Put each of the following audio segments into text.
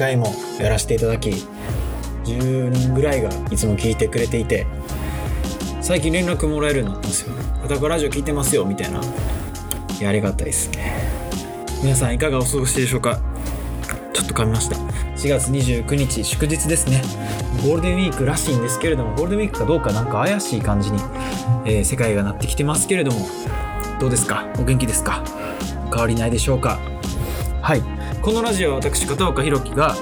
回もやらせていただき10人ぐらいがいつも聞いてくれていて最近連絡もらえるようになったんですよ「片ラジオ聞いてますよ」みたいな。やありがたいですね。皆さんいかがお過ごしでしょうか？ちょっと噛みました。4月29日祝日ですね。ゴールデンウィークらしいんですけれどもゴールデンウィークかどうかなんか怪しい感じに、えー、世界がなってきてますけれどもどうですか？お元気ですか？変わりないでしょうか？はい。このラジオは私片岡弘樹が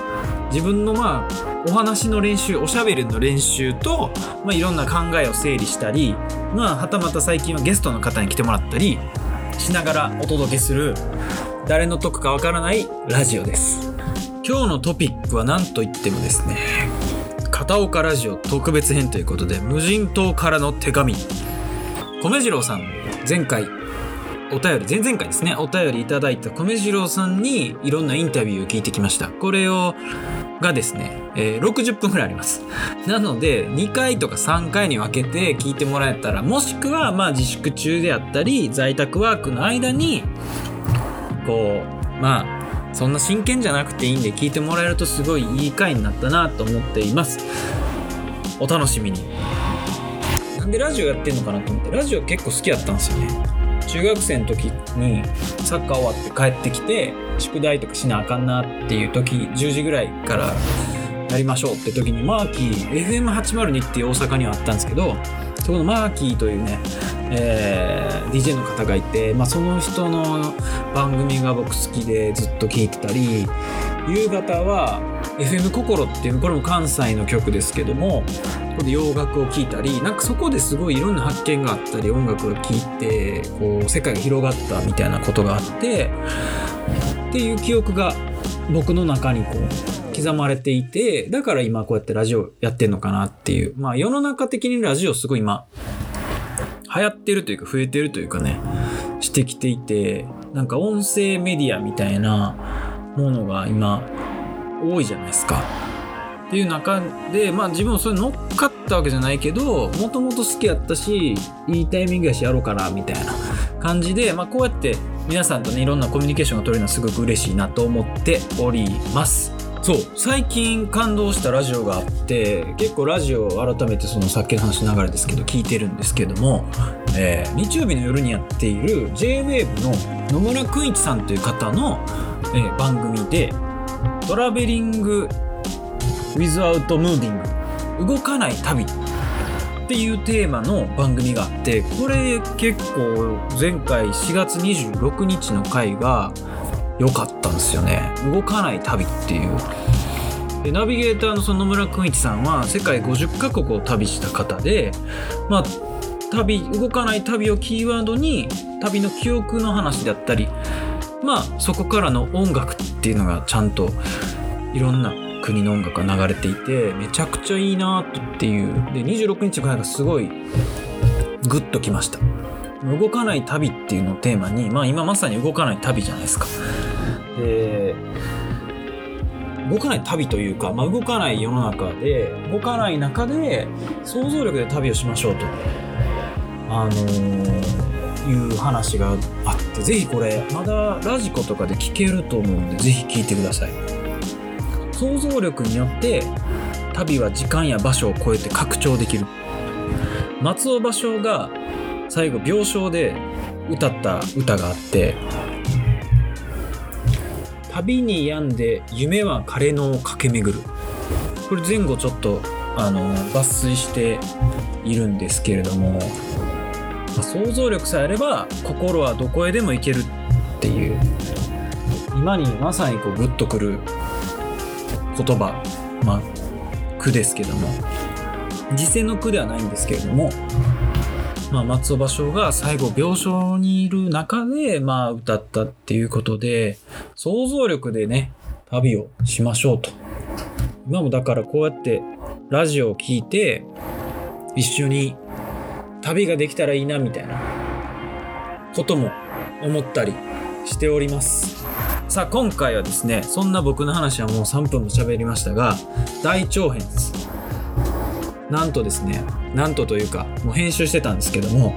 自分のまあお話の練習おしゃべりの練習と、まあ、いろんな考えを整理したりまあはたまた最近はゲストの方に来てもらったりしながらお届けする誰の得かわからないラジオです。今日のトピックは何と言ってもですね片岡ラジオ特別編ということで無人島からの手紙。米次郎さん前回お便り前々回ですね。お便りいただいた米次郎さんにいろんなインタビューを聞いてきました。これをがですね、えー、60分くらいあります。なので2回とか3回に分けて聞いてもらえたらもしくはまあ自粛中であったり在宅ワークの間にこうまあそんな真剣じゃなくていいんで聞いてもらえるとすごいいい回になったなと思っています。お楽しみに。なんでラジオやってんのかなと思ってラジオ結構好きやったんですよね。中学生の時にサッカー終わって帰ってきて宿題とかしなあかんなっていう時10時ぐらいからやりましょうって時にマーキー FM802 っていう大阪にはあったんですけどそこのマーキーというね、えー、DJ の方がいて、まあ、その人の番組が僕好きでずっと聴いてたり夕方は FM 心っていうこれも関西の曲ですけどもここで洋楽を聴いたりなんかそこですごいいろんな発見があったり音楽を聴いてこう世界が広がったみたいなことがあってっていう記憶が僕の中にこう刻まれていてだから今こうやってラジオやってんのかなっていうまあ世の中的にラジオすごい今流行ってるというか増えてるというかねしてきていてなんか音声メディアみたいなものが今多いじゃないですか。っていう中で、まあ自分もそれ乗っかったわけじゃないけど、もともと好きやったし、いいタイミングやしやろうかな、みたいな感じで、まあこうやって皆さんとね、いろんなコミュニケーションが取れるのはすごく嬉しいなと思っております。そう、最近感動したラジオがあって、結構ラジオを改めてそのさっきの話の流れですけど、聞いてるんですけども、えー、日曜日の夜にやっている JWAVE の野村くんいちさんという方の、えー、番組で、トラベリング・ウィズ・アウト・ムービング動かない旅っていうテーマの番組があってこれ結構前回4月26日の回が良かったんですよね。動かない旅っていう。でナビゲーターのその野村くんいちさんは世界50カ国を旅した方でまあ旅動かない旅をキーワードに旅の記憶の話だったりまあそこからの音楽っていうのがちゃんといろんな国の音楽が流れていてめちゃくちゃいいなっていう。で26日の回がすごいグッときました。動かない旅っていうのをテーマにまあ今まさに動かない旅じゃないですか。で動かない旅というか、まあ、動かない世の中で動かない中で想像力で旅をしましょうと。あのーいう話があってぜひこれまだラジコとかで聞けると思うんでぜひ聞いてください。想像力によって旅は時間や場所を超えて拡張できる。松尾芭蕉が最後病床で歌った歌があって「旅に病んで夢は枯れ野を駆け巡る」これ前後ちょっとあの抜粋しているんですけれどもまあ、想像力さえあれば心はどこへでも行けるっていう。今にまさにこうグッとくる言葉まあ句ですけども。実践の句ではないんですけれども、まあ、松尾芭蕉が最後病床にいる中で、まあ、歌ったっていうことで想像力でね旅をしましょうと。今もだからこうやってラジオを聴いて一緒に旅ができたらいいなみたいなことも思ったりしております。さあ今回はですねそんな僕の話はもう3分も喋りましたが大長編です。なんとですねなんとというかもう編集してたんですけども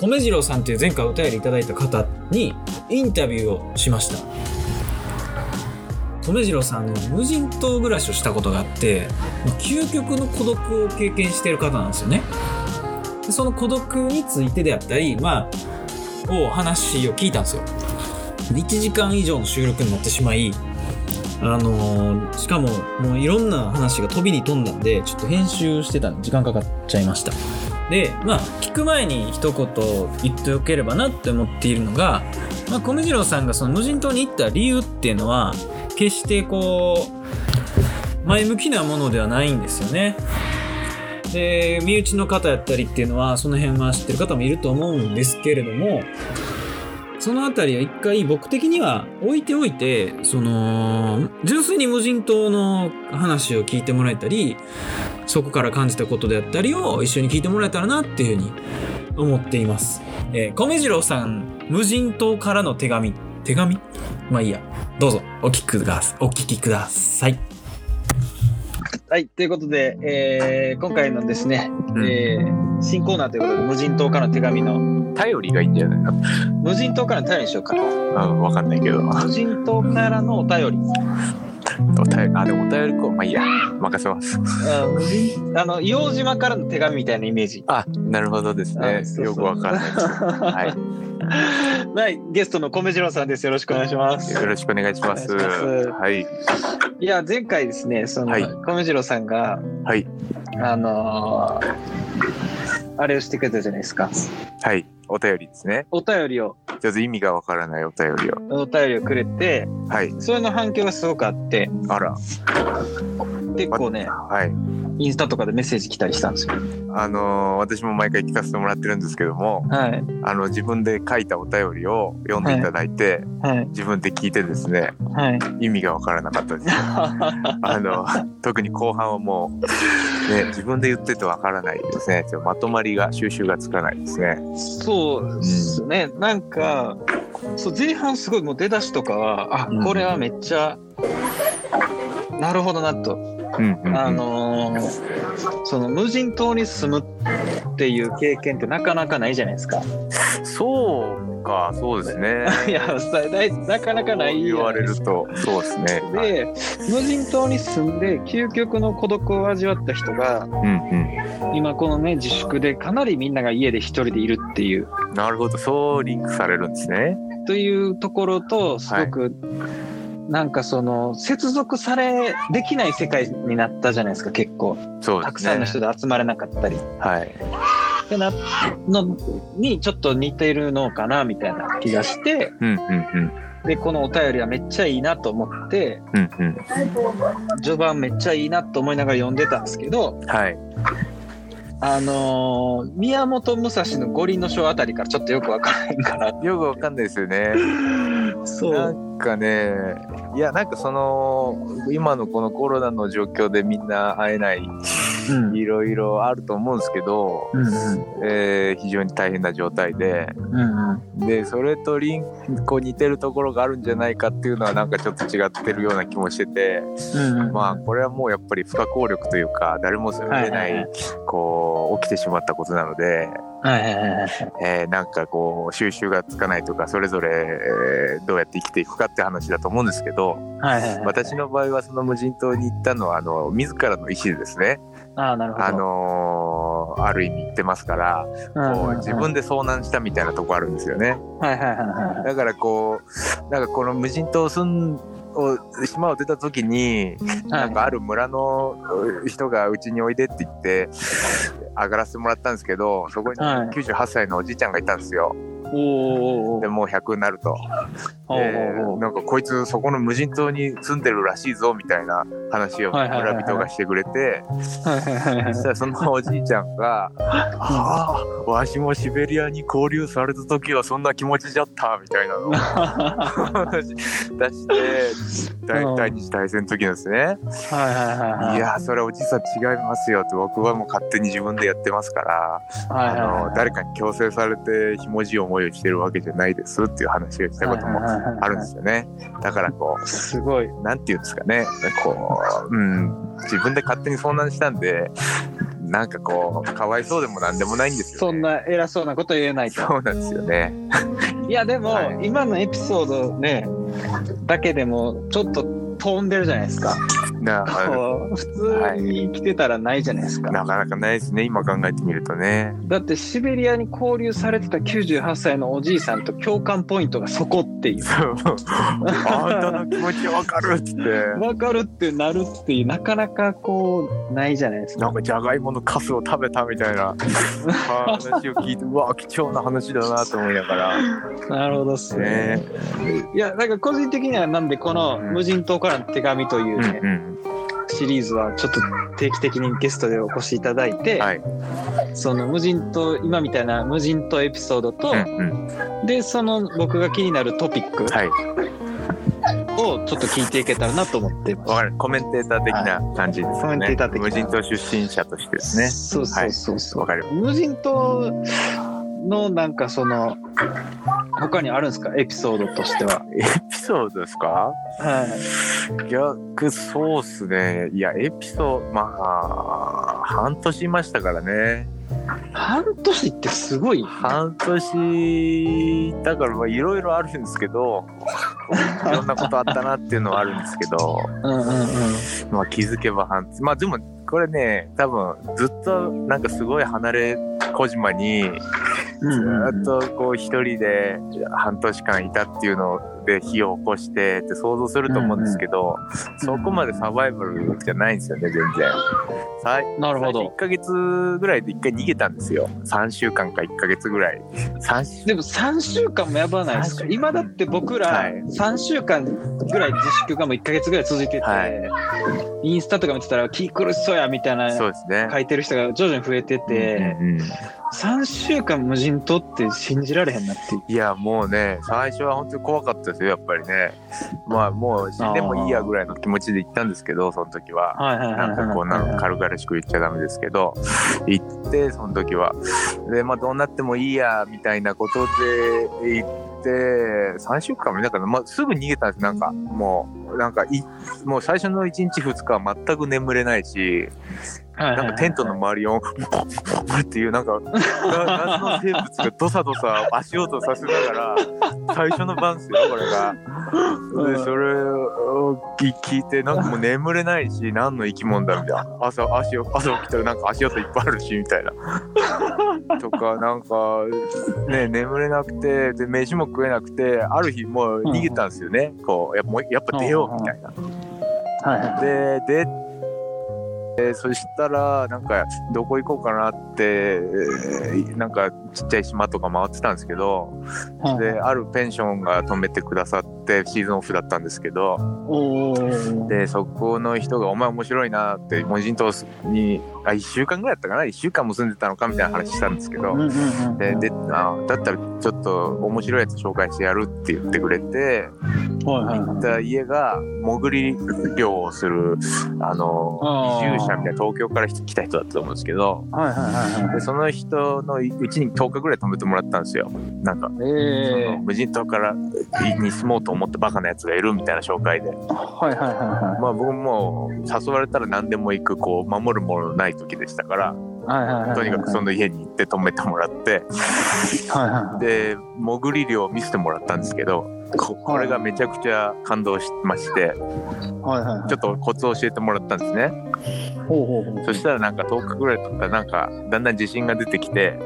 米次郎さんという前回お便りいただいた方にインタビューをしました。留次郎さんの無人島暮らしをしたことがあって究極の孤独を経験してる方なんですよね。でその孤独についてであったりまあを話を聞いたんですよ。1時間以上の収録になってしまいあのーしかももういろんな話が飛びに飛んだんでちょっと編集してたんで時間かかっちゃいました。でまあ聞く前に一言言っておければなって思っているのが、まあ、米次郎さんがその無人島に行った理由っていうのは決してこう前向きなものではないんですよね。で身内の方やったりっていうのはその辺は知ってる方もいると思うんですけれどもそのあたりは一回僕的には置いておいてその純粋に無人島の話を聞いてもらえたりそこから感じたことであったりを一緒に聞いてもらえたらなっていうふうに思っています。えー、米次郎さん無人島からの手紙。手紙？まあいいや。どうぞ。お聞きください。お聞きください。はい、ということで、えー今回のですね、うんえー新コーナーということで、無人島からの手紙の、頼りがいいんじゃないの無人島からの頼りにしようか。うん、わかんないけど。無人島からのお便り。お便り、あ、でもお便りこう。まあいいや、任せます。あの、硫黄島からの手紙みたいなイメージ。あ、なるほどですねあ。そうそうよくわかんないけど。ははい、ゲストの米次郎さんです。よろしくお願いします。い。よろしくお願いします。ますはい。いや、前回ですね、その、はい米次郎さんが、はい。あのーあれをしてくれたじゃないですか。はい。お便りですね。お便りを、ちょっと意味がわからないお便りを。お便りをくれて、はい。それの反響がすごくあって、あら。結構ね、はい。インスタとかでメッセージ来たりしたんですよ。あのー私も毎回聞かせてもらってるんですけども、はい。あの、自分で書いたお便りを読んでいただいて、はい。自分で聞いてですね、はい。意味がわからなかったです。あの、特に後半はもう、ね、自分で言っててわからないですね。ちょっとまとまりが、収集がつかないですね。そうですね。なんか、そう前半すごいもう出だしとかは、あ、うんこれはめっちゃ、なるほどなと。うんうん、うん。あのーその無人島に住むっていう経験ってなかなかないじゃないですか。そうか、そうですね。いや、さななかなかない言わ。れると、そうですね。はいで、無人島に住んで究極の孤独を味わった人が、うん今このね、自粛でかなりみんなが家で一人でいるっていう、うん。なるほど、そうリンクされるんですね。というところと、すごく、なんかその、接続され、できない世界になったじゃないですか、結構。ね。たくさんの人で集まれなかったり。はい。ってなのにちょっと似ているのかなみたいな気がしてうんうんうん。でこのお便りはめっちゃいいなと思ってうんうん。序盤めっちゃいいなと思いながら読んでたんですけどはい。あのー宮本武蔵の五輪の書あたりからちょっとよくわからへんからよくわかんないですよね。そなんかね、いや、なんかその、今のこのコロナの状況でみんな会えない、うん。いろいろあると思うんですけど、うんえー非常に大変な状態で、うんうん。で、それとリンこう似てるところがあるんじゃないかっていうのはなんかちょっと違ってるような気もしてて、うんうん。まあこれはもうやっぱり不可抗力というか、誰も避けれない、はいはいはい。こう、起きてしまったことなので、えーなんかこう収集がつかないとかそれぞれえーどうやって生きていくかって話だと思うんですけど私の場合はその無人島に行ったのはあの自らの意思でですね、あるほど。あのーある意味行ってますからこう自分で遭難したみたいなとこあるんですよね。だからこうなんかこの無人島を住んを島を出た時になんかある村の人がうちにおいでって言って上がらせてもらったんですけどそこにはい98歳のおじいちゃんがいたんですよ。おでもう100になると。おーなんかこいつそこの無人島に住んでるらしいぞみたいな話を村人がしてくれて、そしたらそのおじいちゃんが「ああわしもシベリアに交流された時はそんな気持ちじゃった」みたいなのを 話出して第うん。第二次大戦の時のですね。はいやそれおじさん違いますよって僕はもう勝手に自分でやってますから、誰かに強制されてひもじい思いをしてるわけじゃないですっていう話をしたこともあるんですよね。だからこうすごい。なんていうんですかね、こう、うん、自分で勝手に遭難したんで、なんかこう、かわいそうでもなんでもないんですよ、ね。そんな偉そうなこと言えないと。そうなんですよね。いやでも、はい今のエピソードねだけでもちょっと飛んでるじゃないですか。な普通に来てたらないじゃないですか。なかなかないですね今考えてみるとねだってシベリアに交流されてた98歳のおじいさんと共感ポイントがそこっていう。あんたの気持ちわかるっつってわかるってなるっていうなかなかこうないじゃないですか。なんかじゃがいものカスを食べたみたいな 話を聞いてうわ貴重な話だなと思いながらなるほどっすね。ねいやなんか個人的にはなんでこの「無人島からの手紙」といううんね、うんシリーズはちょっと定期的にゲストでお越しいただいて、はい。その無人島今みたいな無人島エピソードと、うんうん。でその僕が気になるトピックはい。をちょっと聞いていけたらなと思っています。わかる。コメンテーター的な感じですコメンテーター的な。無人島出身者としてですね。そうそうそうそう。わかる。無人島のなんかその他にあるんですか？エピソードとしては。エピソードですか？はい。逆そうっすねいやエピソードまあ半年いましたからね半年ってすごい。半年だからまあいろいろあるんですけど いろんなことあったなっていうのはあるんですけどうんうんうん。まあ気づけば半年まあでもこれね多分ずっとなんかすごい離れ小島にずうんっとこう一人で半年間いたっていうので火を起こしてって想像すると思うんですけど、そこまでサバイバルじゃないんですよね全然。さいなるほど。1ヶ月ぐらいで一回逃げたんですよ。3週間か1ヶ月ぐらい。3週。でも3週間もやばないですか？今だって僕はらい。3週間ぐらい自粛がもう1ヶ月ぐらい続いてて、はい。インスタとか見てたら気苦しそうやみたいなそうですね。書いてる人が徐々に増えてて、うんうん3週間無人島って信じられへんなっていう。いやもうね最初は本当に怖かったですよやっぱりね。まあもう死んでもいいやぐらいの気持ちで行ったんですけどその時は。なんかこんなの軽々しく言っちゃダメですけど。行ってその時は。でまあどうなってもいいやみたいなことで行って3週間もだから、まあ、すぐ逃げたんですなんか。もうなんかいもう最初の1日2日は全く眠れないしなんかテントの周りをっていうなんかな謎の生物がドサドサ足音させながら最初の晩ですよこれが。でそれを聞聞いてなんかもう眠れないし何の生き物だみたいな朝足を朝起きたらなんか足音いっぱいあるしみたいな。とかなんかね眠れなくてで飯も食えなくてある日もう逃げたんですよね、こうやっぱ出ようみたいな。で出そしたらなんかどこ行こうかなってえーなんかちっちゃい島とか回ってたんですけどはいであるペンションが泊めてくださってシーズンオフだったんですけどでそこの人が「お前面白いな」って無人島にあ1週間ぐらいだったかな？1週間も住んでたのかみたいな話したんですけどでであだったらちょっと面白いやつ紹介してやるって言ってくれて行った家が潜り漁をするあの移住者みたいな東京から来た人だったと思うんですけどでその人のうちに10日ぐらい泊めてもらったんですよ。なんか、そえの無人島からに住もうと思ったバカなやつがいるみたいな紹介で。ー、はいはいはいはまあ僕も誘われたら何でも行くこう守るもののない時でしたからとにかくその家に行って泊めてもらって。で潜り漁を見せてもらったんですけどここれがめちゃくちゃ感動しまして。ちょっとコツを教えてもらったんですね。そしたらなんか10日ぐらい経ったらなんかだんだん自信が出てきて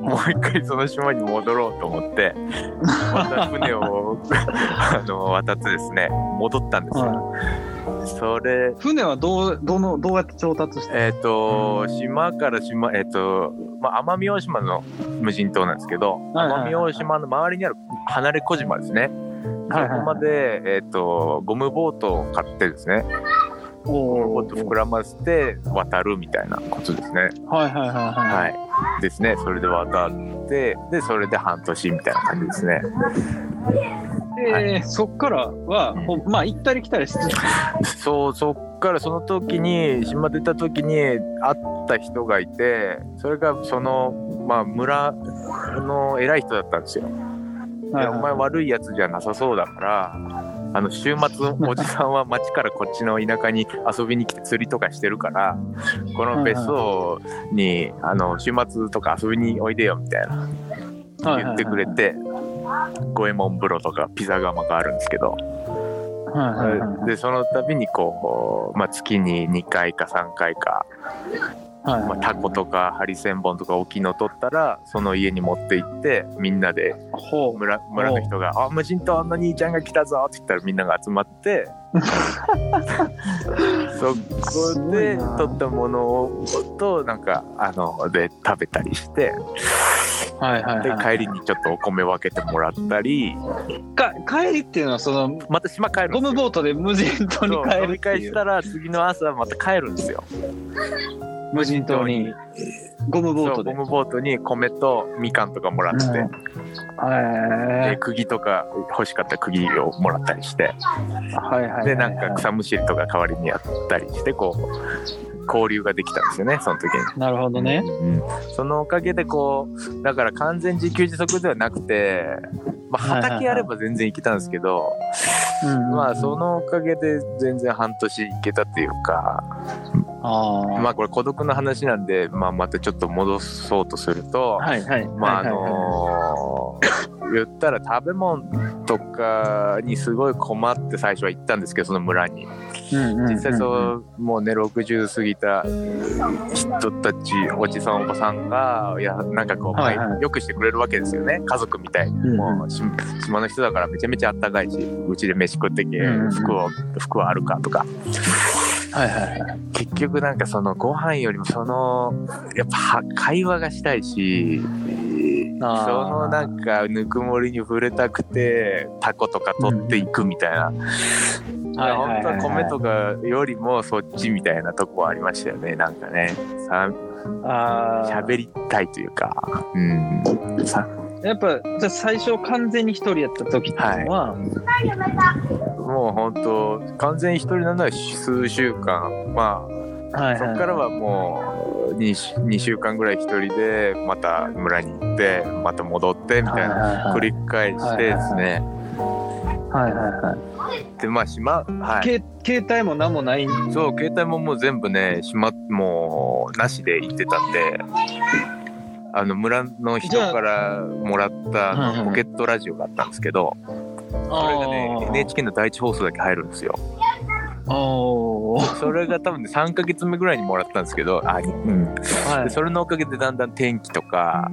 もう一回その島に戻ろうと思ってまた船を あの渡ってですね戻ったんですよ。はそれい船はどうどのどうやって調達してえっ、と島から島えっ、と、まあ、奄美大島の無人島なんですけど、はいはいはい奄美大島の周りにある離れ小島ですね、はいはいそこまで、えっとゴムボートを買ってですね。ゴムボおート膨らませて渡るみたいなことですね。はいはいはいはい。はい。ですね。それで渡ってでそれで半年みたいな感じですねえーそっからは、うん。まあ行ったり来たりしつつ そうそっからその時に島出た時に会った人がいてそれがそのまあ村の偉い人だったんですよ。でお前悪いやつじゃなさそうだからあの週末おじさんは 町からこっちの田舎に遊びに来て釣りとかしてるからこの別荘にあの週末とか遊びにおいでよみたいな。言ってくれて五右衛門風呂とかピザ窯があるんですけど。でその度にこう、まあ、月に2回か3回か、はいまあ、タコとかハリセンボンとか大きいの取ったらその家に持って行ってみんなで村村の人が「あ無人島の兄ちゃんが来たぞ」って言ったらみんなが集まって そこで取ったものをとなんかあので食べたりしてはいはいではい。帰りにちょっとお米分けてもらったり。か帰りっていうのはそのまた島帰るんゴムボートで無人島に帰るっていう。したら次の朝また帰るんですよ無人島にゴムボートで。ゴムボートに米とみかんとかもらって、でへ釘とか欲しかった釘をもらったりして。えはいはいはい。でなんか草むしりとか代わりにやったりしてこう交流ができたんですよねその時に。なるほどね。うん。そのおかげでこうだから完全自給自足ではなくて、まあ、はいはいはい。畑あれば全然いけたんですけど、うんまあそのおかげで全然半年いけたっていうかあー。まあこれ孤独の話なんで、まあ、またちょっと戻そうとすると、はいはい。まああはいはいはいのー言ったら食べ物とかにすごい困って最初は行ったんですけどその村に。実際そうもうね60過ぎた人たちおじさんおばさんがいやなんかこう、はいはい。まあよくしてくれるわけですよね。家族みたいに、うんもうし島の人だからめちゃめちゃあったかいしうちで飯食ってけ、服を服はあるかとかはいはいはい。結局なんかそのご飯よりもそのやっぱは会話がしたいしそのなんかぬくもりに触れたくてタコとか取っていくみたいな、はいはいはい本当は米とかよりもそっちみたいなとこありましたよねなんかね。さあー。喋りたいというか。うん。さやっぱじゃあ最初完全に一人やった時っていうのは、もう本当完全に一人なのは数週間。まあはいはい。そこからはもう 2, 2週間ぐらい一人でまた村に行ってまた戻ってみたいなな繰り返してですね。はいはいはい。でまあ島はい。け携帯も何もない。んそう携帯ももう全部ね島もうなしで行ってたんであの村の人からもらったポケットラジオがあったんですけどそれがね NHK の第一放送だけ入るんですよ。それが多分ね3ヶ月目ぐらいにもらったんですけどあ、うん、はい。でそれのおかげでだんだん天気とか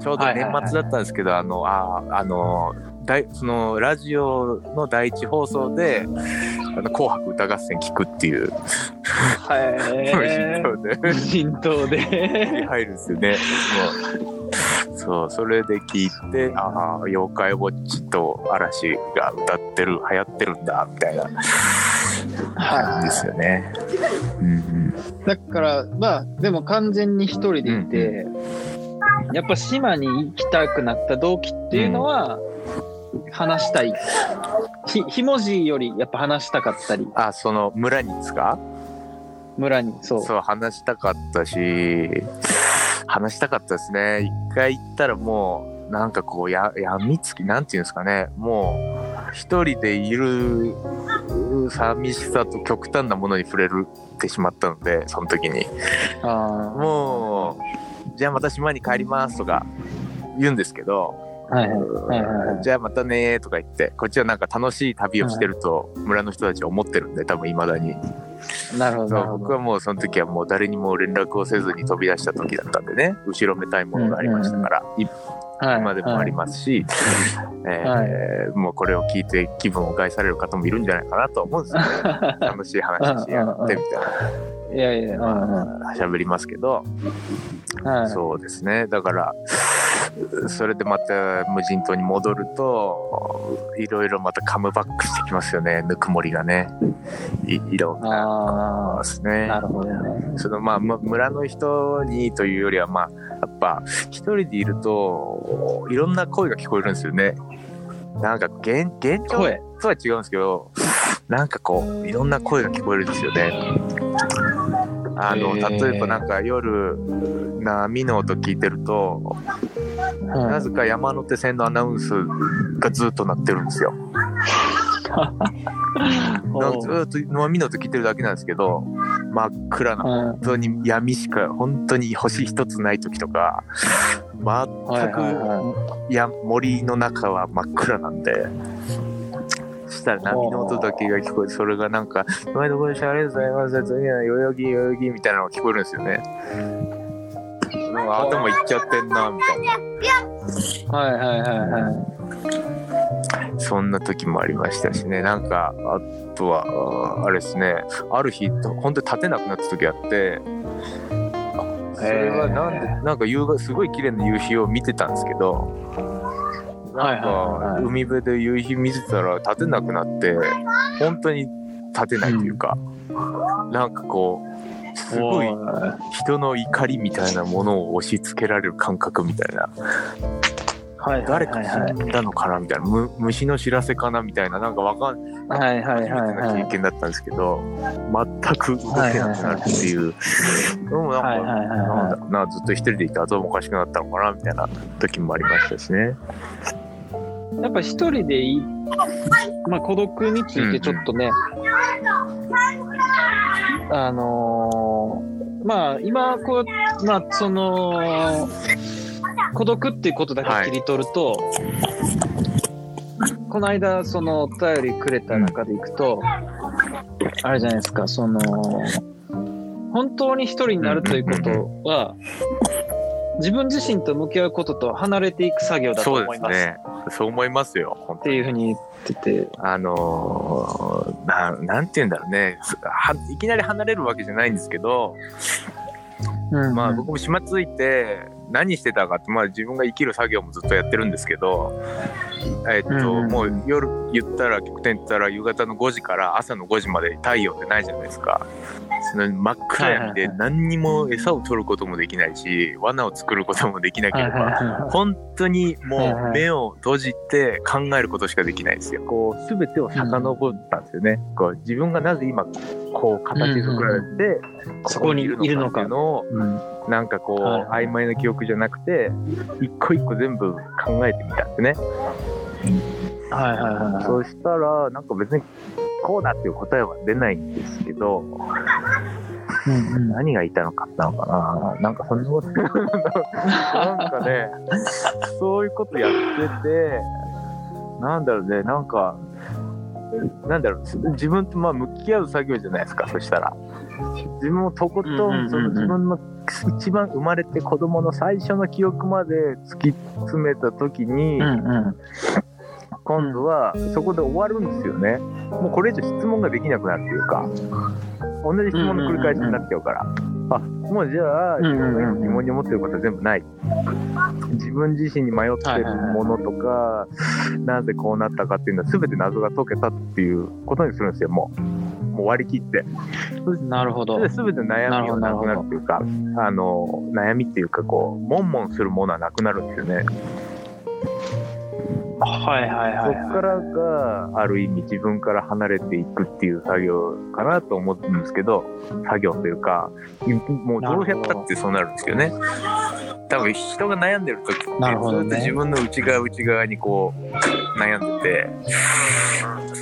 ちょうど年末だったんですけど、あのああの大そのラジオの第一放送で「あの紅白歌合戦」聞くっていう。はい無人島で。無人島で。入るんですよね。そう。そうそれで聞いてああ妖怪ウォッチと嵐が歌ってる流行ってるんだみたいな。感じですよね。うんうん。だからまあでも完全に一人でいて、やっぱ島に行きたくなった動機っていうのは、話したい。ひひもじよりやっぱ話したかったり。あその村にですか？村にそう。そう話したかったし話したかったですね。一回行ったらもうなんかこうや病みつきなんていうんですかね。もう一人でいる寂しさと極端なものに触れるってしまったのでその時に。あもうじゃあまた島に帰りますとか言うんですけどーはいじゃあまたねーとか言ってこっちはなんか楽しい旅をしてると村の人たちは思ってるんで多分いまだに。なるほど僕はもうその時はもう誰にも連絡をせずに飛び出した時だったんでね後ろめたいものがありましたから、いはい今でもありますし、えーもうこれを聞いて気分を害される方もいるんじゃないかなと思うんですよ、ね、楽しい話しやがってみたいいやいや、喋りますけど、はい、そうですね。だからそれでまた無人島に戻るといろいろまたカムバックしてきますよね。ぬくもりがね。いいろんなあですね。あ、なるほどね。そのまあむ村の人にというよりはまあやっぱ一人でいるといろんな声が聞こえるんですよね。なんか現現状声？とは違うんですけどなんかこういろんな声が聞こえるんですよね。あの例えばなんか夜波の音聞いてるとなぜか山手線のアナウンスがずっと鳴ってるんですよ。なんかずっと波の音聞いてるだけなんですけど真っ暗なうん。本当に闇しか本当に星一つない時とか全く、い。や森の中は真っ暗なんでしたら波の音だけが聞こえてそれがなんか「お前どこでしょありがとうございます次は代々木代々木」みたいなのが聞こえるんですよね。なんか頭いっちゃってんなみたいなはいはいはいはい。そんな時もありましたしねなんかあとはあれですねある日本当に立てなくなった時あってそれはなんでなんか夕がすごい綺麗な夕日を見てたんですけどなんか海辺で夕日見てたら立てなくなって本当に立てないというか、なんかこうすごい人の怒りみたいなものを押し付けられる感覚みたいな。はい誰かはいはい。死んだのかなみたいな。む虫の知らせかなみたいな。なんかわかんはいはいはい経験だったんですけど、全く動けなくなるっていう、でもなんか、はいはいはいはい。なんだろうな。ずっと一人でいて頭おかしくなったのかなみたいな時もありましたしね。やっぱ一人でいい、まあ孤独についてちょっとね、あのーまあ今こう、まあその、孤独っていうことだけ切り取ると、この間そのお便りくれた中でいくと、あれじゃないですか、その、本当に一人になるということは、自分自身と向き合うことと離れていく作業だと思います。ですね。そう思いますよ。本っていうふうに言ってて、あのーななんて言うんだろうねいきなり離れるわけじゃないんですけど、まあ僕も島ついて何してたかって、まあ自分が生きる作業もずっとやってるんですけど、えっと、うんうんうん。もう夜言ったら、極端に言ったら夕方の5時から朝の5時まで太陽ってないじゃないですか。その真っ暗闇で何にも餌を取ることもできないし、罠を作ることもできなければ、は本当にもう目を閉じて考えることしかできないんですよ。こう全てを遡ったんですよね。こう自分がなぜ今こう形作られて、そこにいるのか。っていうのなんかこう、はいはい。曖昧な記憶じゃなくて一個一個全部考えてみたんですね。はいはいはいそしたらなんか別にこうだっていう答えは出ないんですけどうんうん。何が言いたいのかったのかな。なんかそんなことなんかねそういうことやっててなんだろうねなんかなんだろう自分とまあ向き合う作業じゃないですかそしたら。自分をとことん。その自分の一番生まれて子供の最初の記憶まで突き詰めた時に、うんうん今度はそこで終わるんですよね。もうこれ以上質問ができなくなるっていうか、同じ質問の繰り返しになっちゃうから。あ、もうじゃあ、自分が今疑問に思ってることは全部ない。自分自身に迷ってるものとか、なぜこうなったかっていうのは全て謎が解けたっていうことにするんですよ、もう。もう割り切って。なるほど全て悩みがなくなるっていうか、あの、悩みっていうか、こう、悶々するものはなくなるんですよね。はいはいはいそこからがある意味自分から離れていくっていう作業かなと思うんですけど作業というかもうどうやったってそうなるんですけどね多分人が悩んでる時ってずっと自分の内側内側にこう悩んでて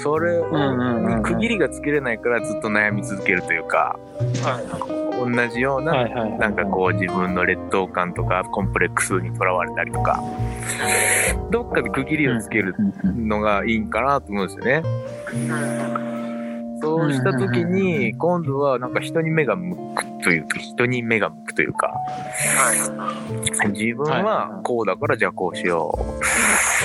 それをうんうんうんうん。区切りがつけれないからずっと悩み続けるというか同じようなはいはいなんかこう自分の劣等感とかコンプレックスにとらわれたりとかどっかで区切りをつけるのがいいんかなと思うんですよね。そうした時に今度はなんか人に目が向くというか人に目が向くというか自分はこうだからじゃあこうしよう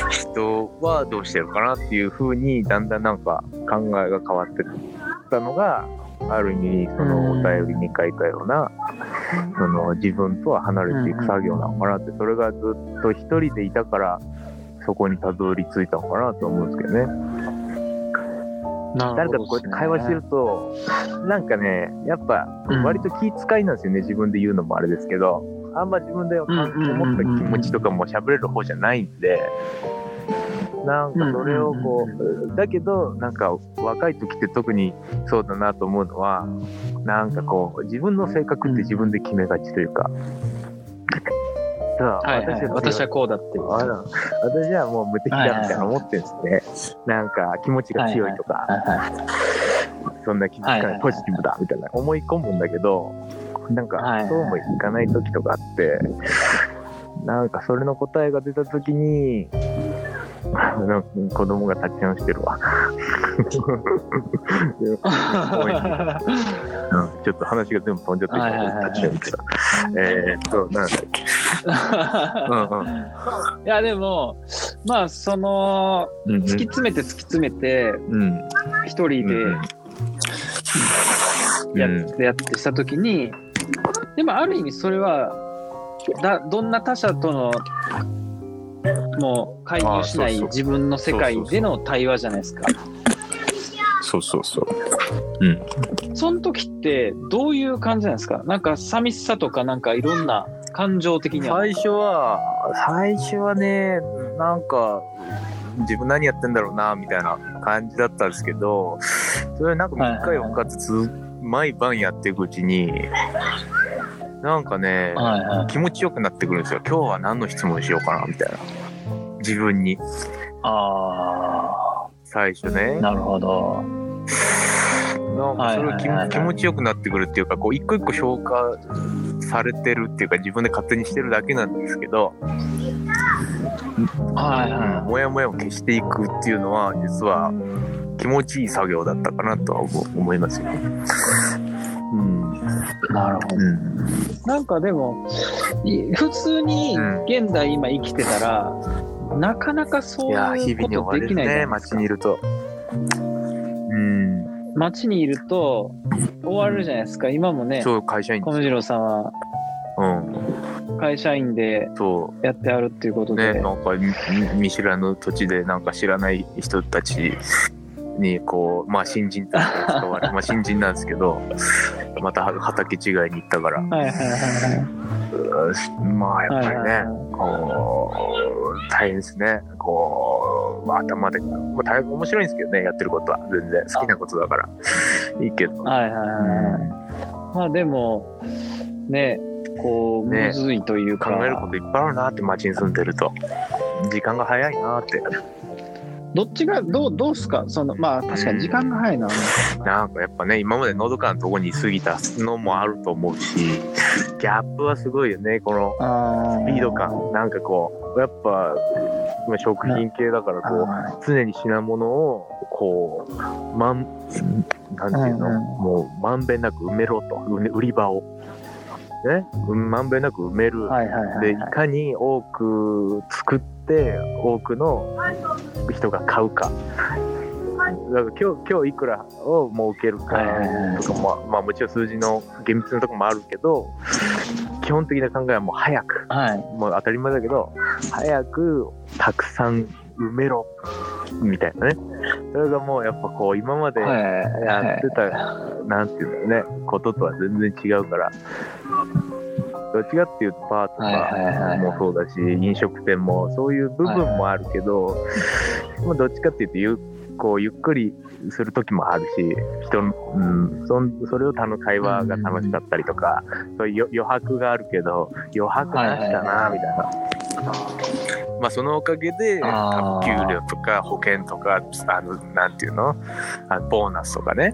人はどうしてるかなっていう風にだんだんなんか考えが変わってったのがある意味そのお便りに書いたようなその自分とは離れていく作業なのかなってそれがずっと一人でいたからそこにたどり着いたのかなと思うんですけどね。誰かとこうやって会話してると、なんかね、やっぱうん。割と気遣いなんですよね、自分で言うのもあれですけど、あんま自分で思った気持ちとかも喋れる方じゃないんで、なんかそれをこう、だけど、なんか若い時って特にそうだなと思うのは、なんかこう、自分の性格って自分で決めがちというか、はいはい。私はこうだって私はもう無敵だみたいな思ってるんですね。なんか気持ちが強いとか、はそんな気づかない。ポジティブだみたいな思い込むんだけど、なんかそうもいかない時とかあって、なんかそれの答えが出た時に、子供が立ち直してるわ。うん、ちょっと話が全部飛んじゃって立ち上げてたえーっと、なんだっけ。うんうん。いやでもまあそのうんうん。突き詰めて突き詰めてうん。一人でやってやってした時にでもある意味それはだどんな他者とのもう介入しないあそうそう自分の世界での対話じゃないですか。そうそうそう。うん。その時ってどういう感じなんですか？なんか寂しさとかなんかいろんな感情的には。最初は、最初はね、なんか、自分何やってんだろうな、みたいな感じだったんですけど、それなんか3日4日ずつ、毎晩やっていくうちに、なんかね、はいはい。気持ちよくなってくるんですよ。今日は何の質問しようかな、みたいな。自分に、あ最初ねあ、。なるほど。なんかそれが気,、気持ちよくなってくるっていうか、こう一個一個消化されてるっていうか、自分で勝手にしてるだけなんですけど、はいはもやもやを消していくっていうのは、実は気持ちいい作業だったかなとは思思いますよ。うん。い。なるほど。うん。なんかでも、い普通にうん現代今生きてたら、なかなかそいういうことできないじゃね、ないですか街にいると。うん。街にいると終わるじゃないですか。今もね、そう、会社員小次郎さんはうん。会社員でそやってあるっていうことう。で。ね、なんか見見知らぬ土地でなんか知らない人たちにこうまあ新人として使われ まあ新人なんですけどまた畑違いに行ったから。はいはいはいまあやっぱりね、はいはいはい。こう大変ですね。こう頭で、まあ、大変面白いんですけどねやってることは。全然。好きなことだから。いいけど、はいはいはいはい。まあでも、ね、こう、ね。むずいというか、考えることいっぱいあるなって街に住んでると。時間が早いなってどっちが、どう、どうすか？その、まあ確かに時間が早いな。なんかやっぱね今までのどかのとこに過ぎたのもあると思うしギャップはすごいよねこのあスピード感。なんかこうやっぱ今食品系だからこうあ常に品物をこうまんなんていうの、うんうん。もうまんべんなく埋めろと。売売り場をね。うんまんべんなく埋める、ーはいはいはいはい。でいかに多く作って多くの人が買うか。だから今日今日いくらを儲けるかはいはいはい。とかも、まあ、もちろん数字の厳密なところもあるけど基本的な考えはもう早く。はい。もう当たり前だけど早くたくさん埋めろみたいなね。それがもうやっぱこう今まではい。やってた、なんていうんだろうね。こととは全然違うから。どっちかっていうとバーとはいはいはいはい。かもそうだし飲食店もそういう部分もあるけど、まあどっちかっていうとゆこうゆっくりする時もあるし人の、うん、そんそれを楽会話が楽しかったりとか、そういう余余白があるけど余白なしだなみたいな。まあそのおかげで給料とか保険とかあのなんていうの？あボーナスとかね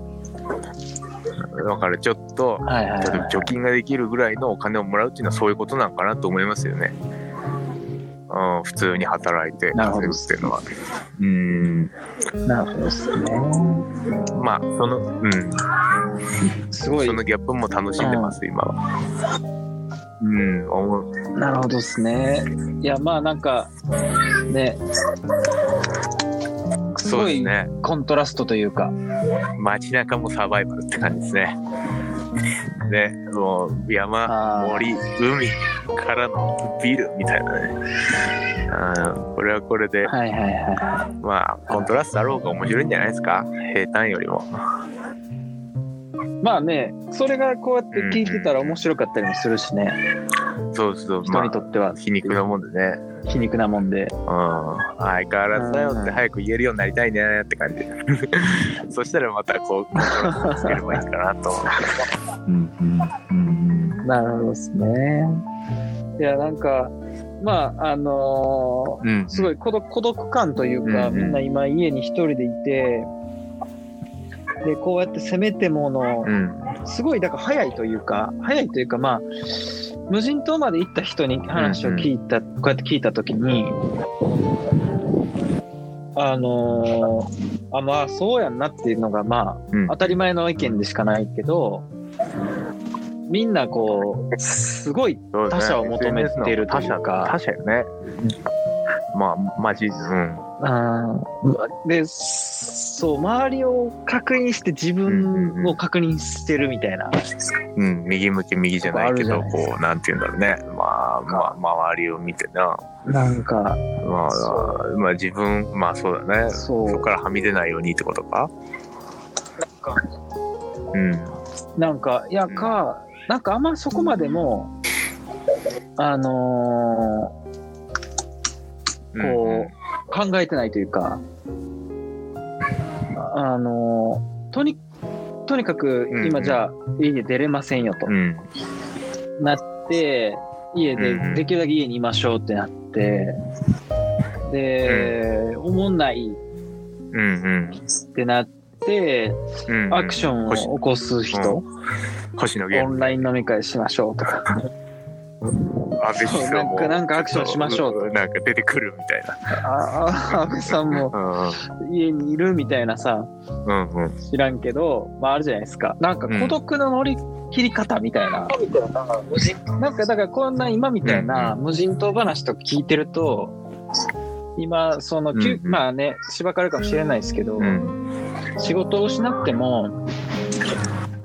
だからちょっとはいはいは例えば貯金ができるぐらいのお金をもらうっていうのはそういうことなのかなと思いますよね。うん、普通に働いて稼ぐっていうのは。うん、い。なるほどですね。まあその、うん、すごいそ。のギャップも楽しんでます、今は。うん、思う。なるほどですね。いや、まあなんか、ね、すごいそうですね。コントラストというか、街中もサバイバルって感じですね。で、もう山、森、海からのビルみたいなね。うん、これはこれで、はいはいはまあ、コントラストあろうが面白いんじゃないですか。平坦よりも。い。まあね、それがこうやって聞いてたら面白かったりもするしね、そうそう、人にとってはまあ、皮肉なもんでね。皮肉なもんで。うん。相変わらずだよって早く言えるようになりたいねって感じ。そしたらまたこう、つければいいかなと思う。うんうんうんなるほどですね。いや、なんか、まあ、あのーうん。すごい孤独孤独感というか、みんな今家に一人でいて、で、こうやってせめてもの、うん。すごい、だから早いというか、早いというか、まあ、無人島まで行った人に話を聞いた、こうやって聞いたときに、あのーあまあそうやんなっていうのがまあうん当たり前の意見でしかないけどみんなこうすごい他者を求めてるというかの他者他者よね。まあ、マジ、うん。うんでそう周りを確認して自分を確認してるみたいな、うん、右向き右じゃないけど、こう、なんて言うんだろうね。まあ、まあ、周りを見てな。なんかまそあ、まあ自分、まあそうだね。そこからはみ出ないようにってことか。うん。なんかいやかなんかあんまそこまでもあのーこう考えてないというかあのーとにとにかくうんうん今じゃあ家で出れませんよとうん。なって家でうんうんできるだけ家にいましょうってなってで、おもんないうんうん。ってなってうんうん。アクションを起こす人？オンライン飲み会しましょうとか安倍首相もなんかなんかアクションしましょうと。なんか出てくるみたいな。ああ安倍さんもうん家にいるみたいなさ。うんうん。知らんけど、まあ、あるじゃないですか。なんか孤独の乗り切り方みたいな、なんかだからこんな今みたいな無人島話とか聞いてると今その、うんうん。まあねしばかれるかもしれないですけど、うん。仕事を失っても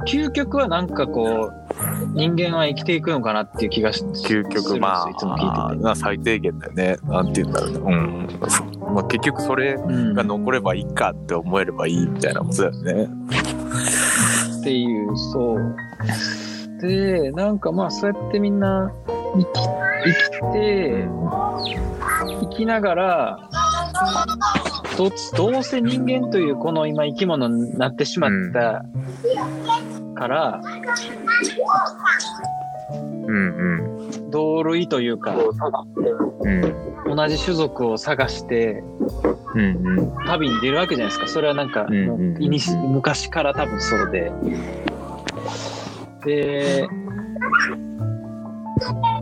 究極はなんかこう人間は生きていくのかなっていう気がし究極まあいつも聞いてて。まあ最低限だよね。なんて言うんだろうね。うん。まあ結局それうんが残ればいいかって思えればいいみたいなことだよね。っていうそう。でなんかまあそうやってみんな生き生きて生きながらどどうせ人間というこの今生き物になってしまったから、うん同類というかうんうん。同じ種族を探してうんうん旅に出るわけじゃないですか。それはなんかうんもういにし昔から多分そうで。で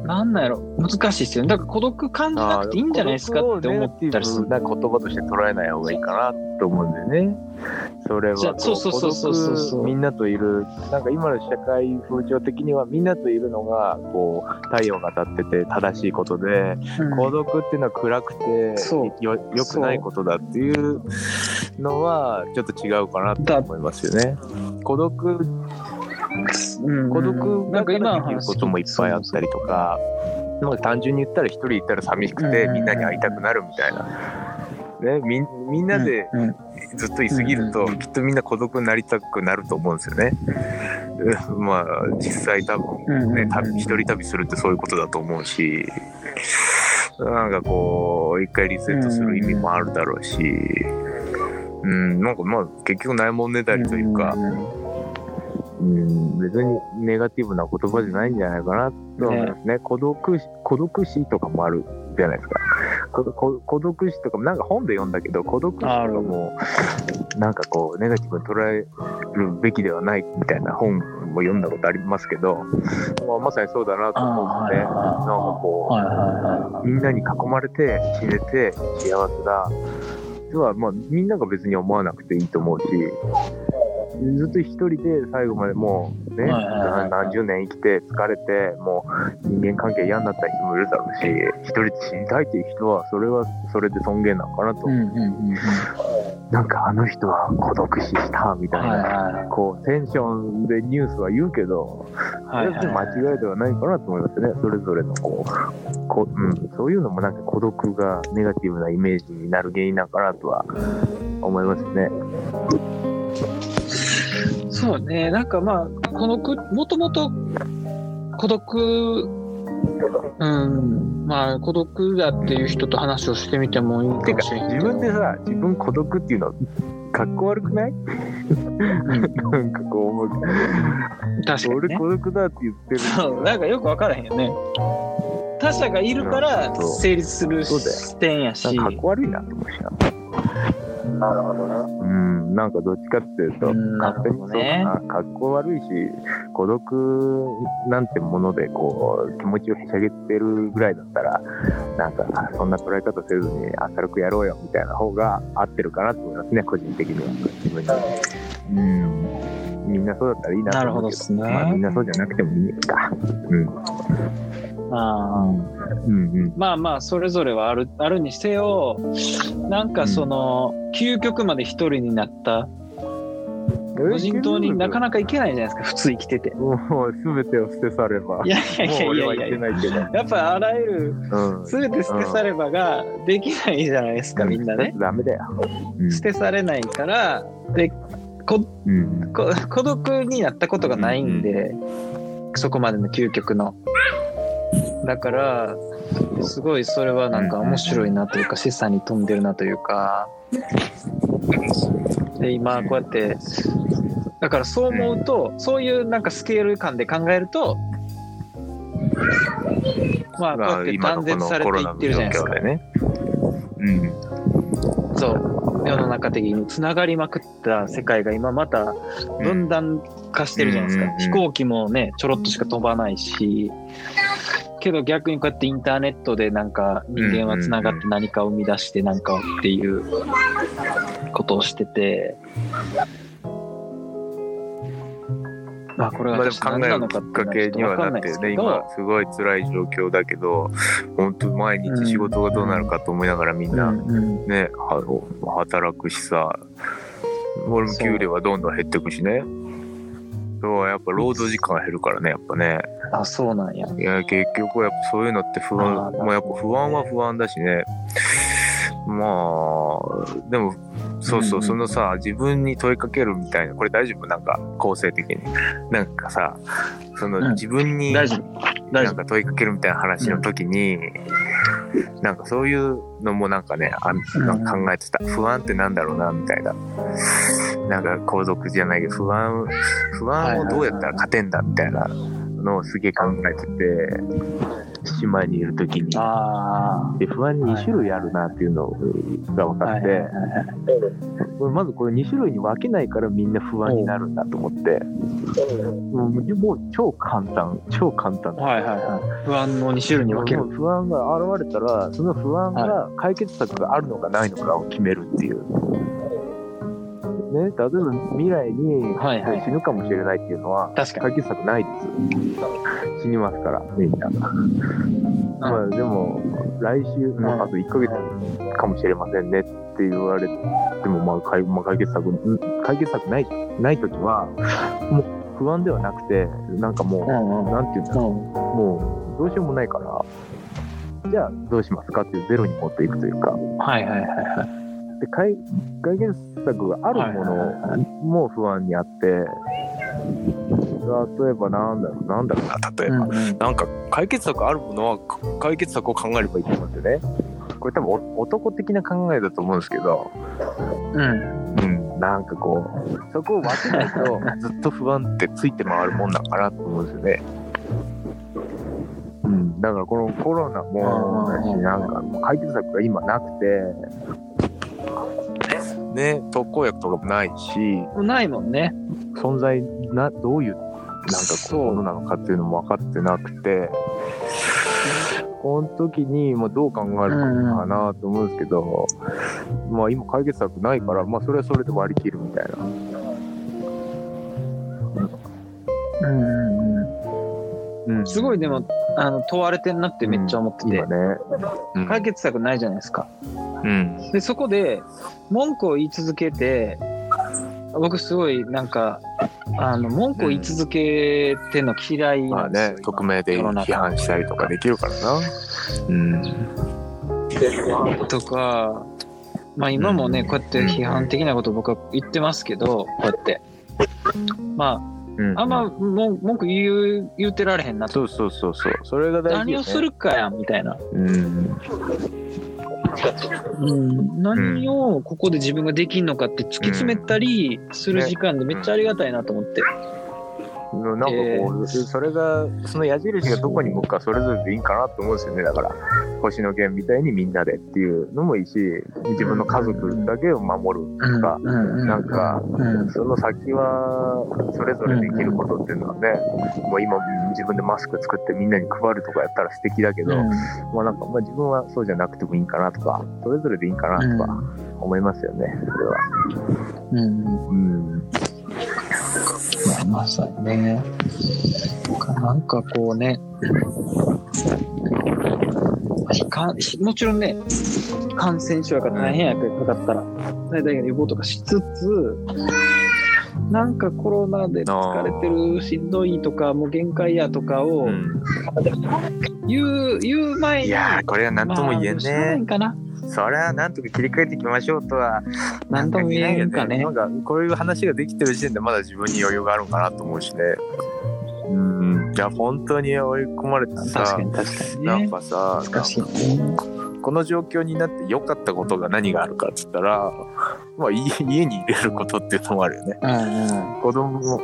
なんなんやろ。難しいですよね。だから孤独感じなくていいんじゃないですかって思ったりする。な言葉として捉えない方がいいかなと思うんだよね。それはそうそうそうそう。そうみんなといるなんか今の社会風潮的にはみんなといるのがこう太陽が当たってて正しいことでうん。孤独っていうのは暗くてよよくないことだっていうのはちょっと違うかなと思いますよね。孤独うん孤独なんかだから今の話できることもいっぱいあったりとかなんか単純に言ったら一人いたら寂しくてうんみんなに会いたくなるみたいな。ね、みんみんなでずっといすぎるとうんきっとみんな孤独になりたくなると思うんですよね。うんまあ実際多分ね旅一人旅するってそういうことだと思うしなんかこう一回リセットする意味もあるだろうし、うん、なんかまあ結局ないもんねだりというか、うん、別にネガティブな言葉じゃないんじゃないかなと思いますね。孤独死、孤独死とかもあるじゃないですか。孤独死とかもなんか本で読んだけど、孤独死とかもなんかこうネガティブに捉えるべきではないみたいな本も読んだことありますけど、まあ、まさにそうだなと思うんで。なんかこう、みんなに囲まれて死ねて幸せだとは、まあ、みんなが別に思わなくていいと思うしずっと一人で最後までもうね、何十年生きて疲れてもう人間関係嫌になった人もいるだろうし一人で死にたいっていう人はそれはそれで尊厳なのかなと、い。うんうんうんうんなんかあの人は孤独死したみたいな、はいはいこうテンションでニュースは言うけど、はいはい間違いではないかなと思いますね。それぞれのこうこ、うん、そういうのもなんか孤独がネガティブなイメージになる原因なのかなとは思いますね。そうね、なんかまあ、孤独、もともと孤独、うん、まあ、孤独だっていう人と話をしてみてもいいてかかもしれない。自分でさ自分孤独っていうのかっこ悪くない？なんかこう思う。確かに、俺ね。孤独だって言ってる。そう、なんかよく分からへんよね。他者がいるから成立する視点やし。かっこ悪いなと思うしな。なるほどね。うん、なんかどっちかっていうと、勝手にそうほどねかな格好悪いし、孤独なんてものでこう気持ちをへしゃげてるぐらいだったら、なんかそんな捉え方せずに明るくやろうよみたいな方が合ってるかなと思いますね、個人的には。自分に。うん。みんなそうだったらいいなと思うけど、なるほどねまあみんなそうじゃなくてもいいか。うん。あーうんうん。まあまあそれぞれはあるあるにせよなんかその、究極まで一人になった無人島になかなか行けないじゃないですか普通生きてて。もう全てを捨て去れば。いやいやいやいやいやいけど。やっぱあらゆるうん。全て捨て去ればができないじゃないですか、みんなね。ダメだよ。うん捨て去れないからでこうん。こ孤独になったことがないんで、そこまでの究極の。だからすごいそれはなんか面白いなというか示唆に富ん。でるなというかで今こうやってだからそう思うとそういうなんかスケール感で考えるとまあこうやって断絶されていってるじゃないですか。そう。世の中的につながりまくった世界が今また分断化してるじゃないですか、飛行機もねちょろっとしか飛ばないしけど逆にこうやってインターネットでなんか人間はつながって何かを生み出して何かをっていうことをしてて。まあこれまあでもが私何考えるなのかってきっかけにはなってね、今すごい辛い状況だけど、本当毎日仕事がどうなるかと思いながらみんなね、は働くしさ、俺も給料はどんどん減ってくしね。そう、やっぱ労働時間が減るからね、やっぱね。あそうなんやいや、結局やっぱそういうのって不安、あーまあやっぱ不安は不安だしね。まあ、でも、そうそう、うんうんそのさ、自分に問いかけるみたいな、これ大丈夫？なんか、構成的に。なんかさ、そのうん自分に、大丈夫大丈なんか問いかけるみたいな話の時に、なんかそういうのもなんかね、あなんか考えてた。不安ってなんだろうな、みたいな。なんか皇族じゃないけど、不安、不安をどうやったら勝てんだ、みたいなのをすげえ考えてて、島にいる時に。あで不安に2種類あるなっていうのが分あかって、まずこれ2種類に分けないからみんな不安になるんだと思って、もう超簡単、超簡単。はいはいはい。不安の2種類に分ける。不安が現れたら、その不安が解決策があるのかないのかを決めるっていう。ね、例えば未来にはいはい。死ぬかもしれないっていうのは確かに。解決策ないです。死にますから、みんな。まあでも、来週、まああと1ヶ月かもしれませんねって言われても、まあ解まあ、解決策、ん解決策ない、ないときは、もう不安ではなくて、なんかもう、うんうん。なんていうんだろう。もうどうしようもないから、じゃあどうしますかっていうゼロに持っていくというか、はいはいはいはいで解解決策があるものも不安にあって、例えばなんだろう、なんだろう。な、例えば、うんうん。なんか解決策あるものはか解決策を考えればいいと思うんですよね。これ多分お男的な考えだと思うんですけど、うん。うん、なんかこう、そこを分けないと ずっと不安ってついて回るもんだからと思うんですよね。うん、だからこのコロナもだし、なんか解決策が今なくて、ね、特効薬とかもないし、ないもんね。存在な、どういう、なんかこそう。うものなのかっていうのも分かってなくて、この時に、まあ、どう考えるかなと思うんですけど、まあ今解決策ないから、まあそれはそれで割り切るみたいな。うんうんうん。うん。すごいでもあの問われてんなってめっちゃ思ってて。うん。解決策ないじゃないですかうん。でそこで文句を言い続けて僕すごいなんかあの文句を言い続けてんの嫌いまあなんですよ、ね、匿名で批判したりとかできるからな。うん。とか、まあ今もね、うんこうやって批判的なこと僕は言ってますけど、こうやって。まうんあ、あんま文句言う言うてられへんなと。そうそうそうそう。それが大事、ね。何をするかやん、みたいな。うん。うん、何をここで自分ができるのかって突き詰めたりする時間でめっちゃありがたいなと思って。なんかこう、それがその矢印がどこに向くかそれぞれでいいんかなと思うんですよね。だから星野源みたいにみんなでっていうのもいいし自分の家族だけを守るとか、なんか、うん。その先はそれぞれできることっていうのはね、もう今自分でマスク作ってみんなに配るとかやったら素敵だけど、まあなんかまあ自分はそうじゃなくてもいいんかなとかそれぞれでいいんかなとか思いますよねそれは。うんまさにね。なんかこうね、かもちろんね、感染症やから大変やけど、かかったら、大体予防とかしつつ、なんかコロナで疲れてる、しんどいとか、もう限界やとかをうん言う、言う前に、いやーこれは何とも言えんまあん。かな。そりゃなんとか切り替えていきましょうとはなんとも言えんかねなん。かこういう話ができてる時点でまだ自分に余裕があるのかなと思うしね。うん、いや本当に追い込まれて確さかに確かにねなん。かさ難しいね。この状況になって良かったことが何があるかっつったら、まあ、家家に入れることっていうのもあるよね。うんうん。子供も、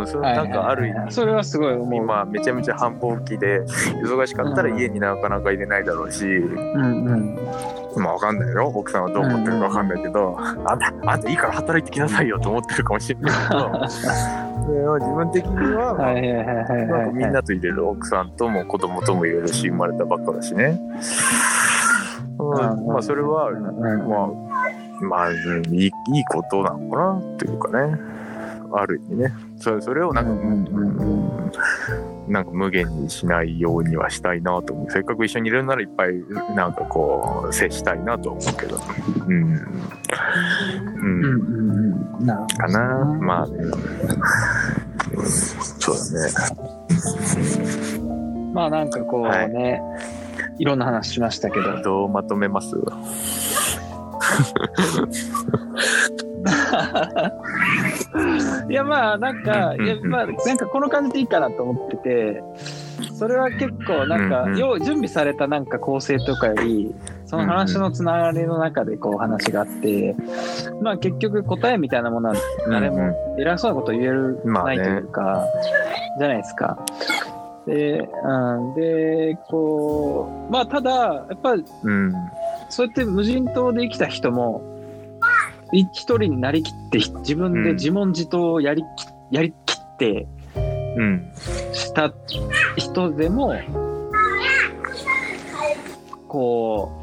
うん、それなんかある意味、それはすごい思う。今めちゃめちゃ繁忙期で忙しかったら家になかなか入れないだろうし、うんうん。まあわかんないよ。奥さんはどう思ってるかわかんないけど、あんたあんたいいから働いてきなさいよと思ってるかもしれないけど。でも自分的には、はいはいはいはいなんはい。かみんなと入れる奥さんとも子供とも入れるし生まれたばっかだしね、うん、まあそれはうん。まあまあうんいいいいことなのかなっていうかね。ある意味ね。それそれをなんか、なんか無限にしないようにはしたいなと思う。せっかく一緒にいるならいっぱいなんかこう接したいなと思うけど。うん。うん、うんうん。うん。なかな。まあねそうだね。まあなんかこうね、い、ろんな話しましたけど、どうまとめます？いやまあなんか、いやまあなんかこの感じでいいかなと思ってて、それは結構なんか、よう準備されたなんか構成とかより、その話のつながりの中でこう話があって、まあ結局答えみたいなものは誰も偉そうなこと言える、ないというか、じゃないですか。で、うん、で、こう、まあただ、やっぱりうんそうやって無人島で生きた人も、い一人になりきって、ひ自分で自問自答をやりきやりきってうん。した人でも、こ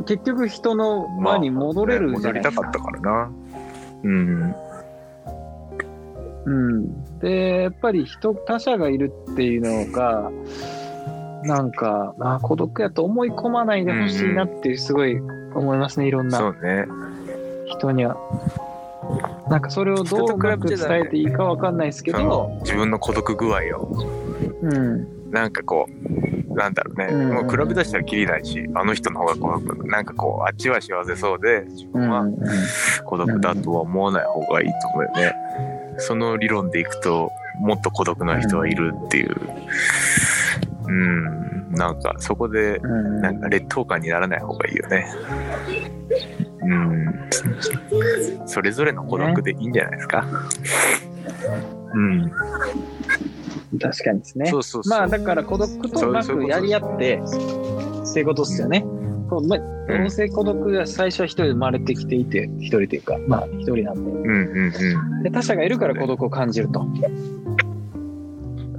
う、結局人の輪に戻れるじゃないですか。戻りたかったからな。うん。うん、でやっぱり人他者がいるっていうのがなんかあ孤独やと思い込まないでほしいなってすごい思いますねいろんなそうね。人には。なんかそれをどううまく伝えていいかわかんないですけそど、の自分の孤独具合を。うん、なんかこうなんだろうね、うん。もう比べ出したらきりないしあの人の方が孤独。なんかこうあっちは幸せそうで自分はうん、孤独だとは思わない方がいいと思うよね、その理論でいくともっと孤独な人はいるっていううん。なんかそこでうん、なんか劣等感にならない方がいいよね。うん。それぞれの孤独でいいんじゃないですか、うん。確かにですね。そ。うそうそう、まあだから孤独とうまくやり合ってっていうことですよね。こうまどうせ孤独が最初は一人で生まれてきていて一人というかまあ一人なんで。うんうんうん。で他者がいるから孤独を感じると。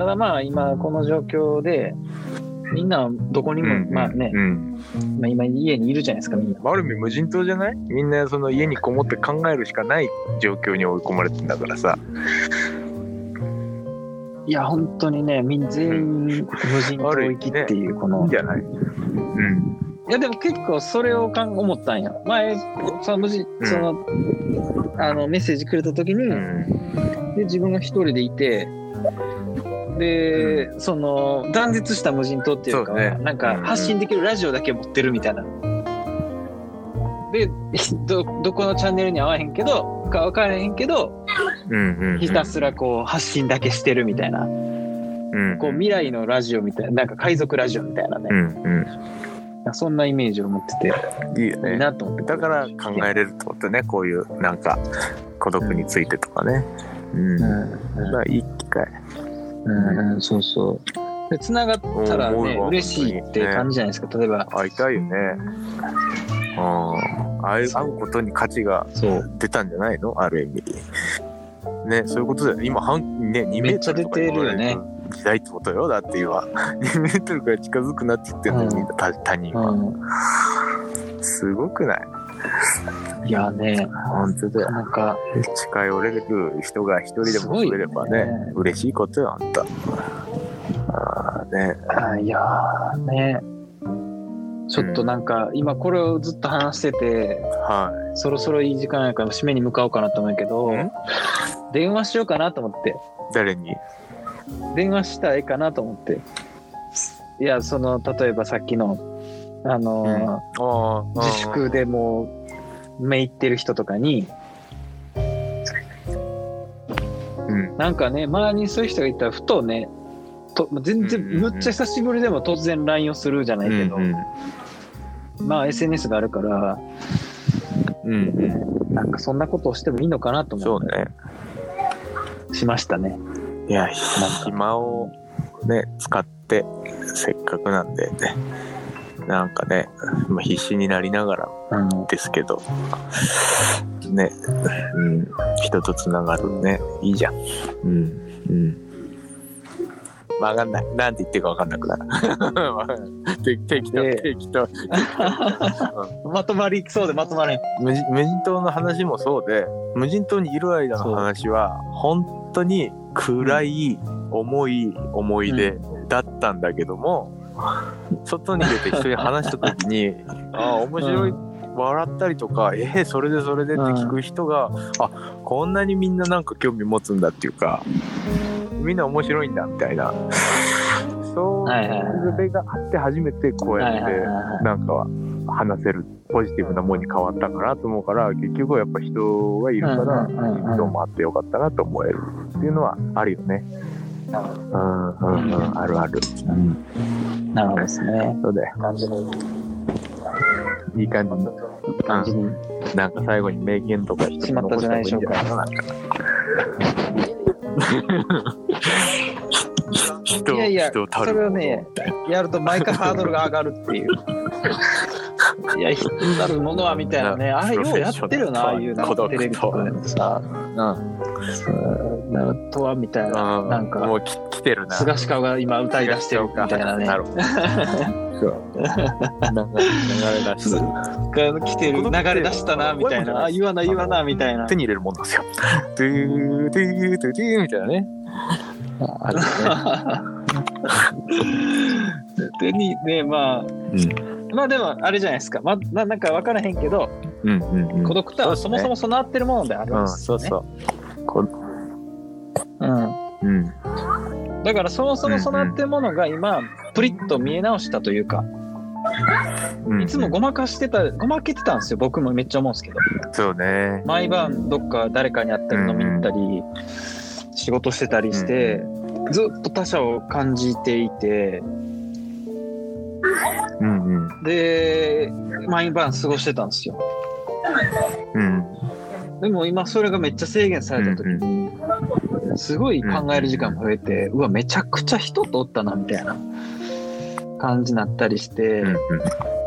ただまあ今この状況でみんなどこにも、うんまあね、うん。まあ、今家にいるじゃないですかみんな。ある意味無人島じゃない？みんなその家にこもって考えるしかない状況に追い込まれてんだからさ。いや本当にねみん全員無人島行きっていうこの、いいんじゃないうん。いやでも結構それをかん思ったんや。前その無人うん。その、あのメッセージくれた時に、うん。で自分が一人でいてで、その断絶した無人島っていうかね。なんか発信できるラジオだけ持ってるみたいな。で どどこのチャンネルに合わへんけどか分からへんけどうんうんうん。ひたすらこう発信だけしてるみたいな、うんこう未来のラジオみたいななんか海賊ラジオみたいなね。う、んそんなイメージを持ってて。いいよね。なと思ってだから考えれるってことね。こういうなんか孤独についてとかね。うん。うん。まあいい機会うんうん、そうそう。で、繋がったらね、嬉しいって感じじゃないですか。例えば、会いたいよね。うん。会うことに価値が。出たんじゃないの？ある意味。ねそういうことだよね。今半ね2メートルとか出てるよね。時代ってことよ。だって今 2メートルから近づくなって言ってんのに、うん。他他人は、うすごくない？ん。いやね、本当だ。よなんか、近寄れる人が一人でも増えればねね。嬉しいことよあんた。あーね。あいやーね、ちょっとなんか、今これをずっと話してて、はそろそろいい時間やから締めに向かおうかなと思うけどん、電話しようかなと思って、い誰に？電話したいかなと思って。いや、その、例えばさっきの、あのーああ自粛でもう、めいってる人とかに、うん。なんかね、周りにそういう人がいたら、ふとね、と全然、うんうんうん。むっちゃ久しぶりでも突然 LINE をするじゃないけど、うんまあ SNS があるから、うんうん。なんかそんなことをしてもいいのかなと思って、ねしましたね。いや暇をね使ってせっかくなんでねなんかねまあ必死になりながらうん、ですけどねうん人とつながるねいいじゃんうんうんわかんない。なんて言ってるかわかんなくなる。適適当、で適当。まとまりそうでまとまれん。無人無人島の話もそうで、無人島にいる間の話は、本当に暗い、重い思い出だったんだけども、外に出て人に話した時に、ああ、面白い、笑ったりとか、えー、それでそれでって聞く人が、あこんなにみんななんか興味持つんだっていうか、みんな面白いんだみたいな。そう、はいはいはいそれがあって初めてこうやって、なんか話せるポジティブなものに変わったかなと思うから結局はやっぱ人がいるからうんうんうんうん人もあってよかったなと思えるっていうのはあるよね。うんうんうんあるある。うん、なるほどですね。そうだよ。感じに、いい感じに。感じに。なんか最後に名言とかしてしまったじゃないでしょうかいやいやそれをねやると毎回ハードルが上がるっていう。いや、人なるものはみたいなね、あれようやってるな、ああいうなんかテレビとかでもさ、うんなるとはみたいな、うんなんかもうき来てるな。菅氏顔が今歌い出してるみたいなね。なるほど。流れ出す。が来てる流れ出したなみたいな、あ言わな言わなみたいな手。に入れるもんですよ。ドゥードゥードゥードゥーみたいなね。あるよ手にねまあね。まあでもあれじゃないですか、まあ、ななんか分からへんけど、うん。うんうんうん。孤独とはそもそも備わってるものであるんうん、ですよね。そうそう。こうんうん。だからそもそも備わってるものが今プリッと見え直したというか、うんいつもごまかしてたごまけてたんですよ僕もめっちゃ思うんですけどそうね。毎晩どっか誰かに会ったり飲みに行ったり、仕事してたりして、ずっと他者を感じていてうんうん。で毎晩過ごしてたんですよ。うん。でも今それがめっちゃ制限された時に、すごい考える時間も増えて、うわめちゃくちゃ人とおったなみたいな感じになったりして、うん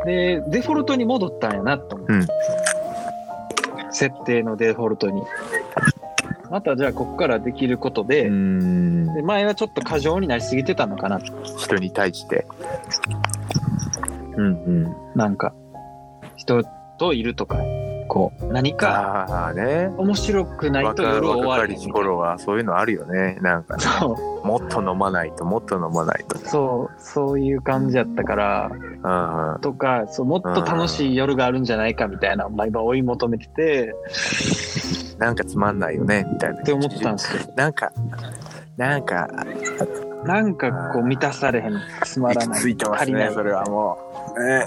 でデフォルトに戻ったんやなと思って、うん。設定のデフォルトに。またじゃあここからできることで,、うん。で前はちょっと過剰になりすぎてたのかな。人に対して。うんうん。なんか人といるとかこう何かああね。面白くないと若夜終わりしるみたいな頃はそういうのあるよね。なんかね。そうもっと飲まないと、もっと飲まないと。そうそういう感じやったからうんうん。とかそうもっと楽しい夜があるんじゃないかみたいな毎晩追い求めててなんかつまんないよね、みたいな。って思ってたんですよなんか、なんか、なんかこう満たされへんつまらない着いてますねそれはもう。ね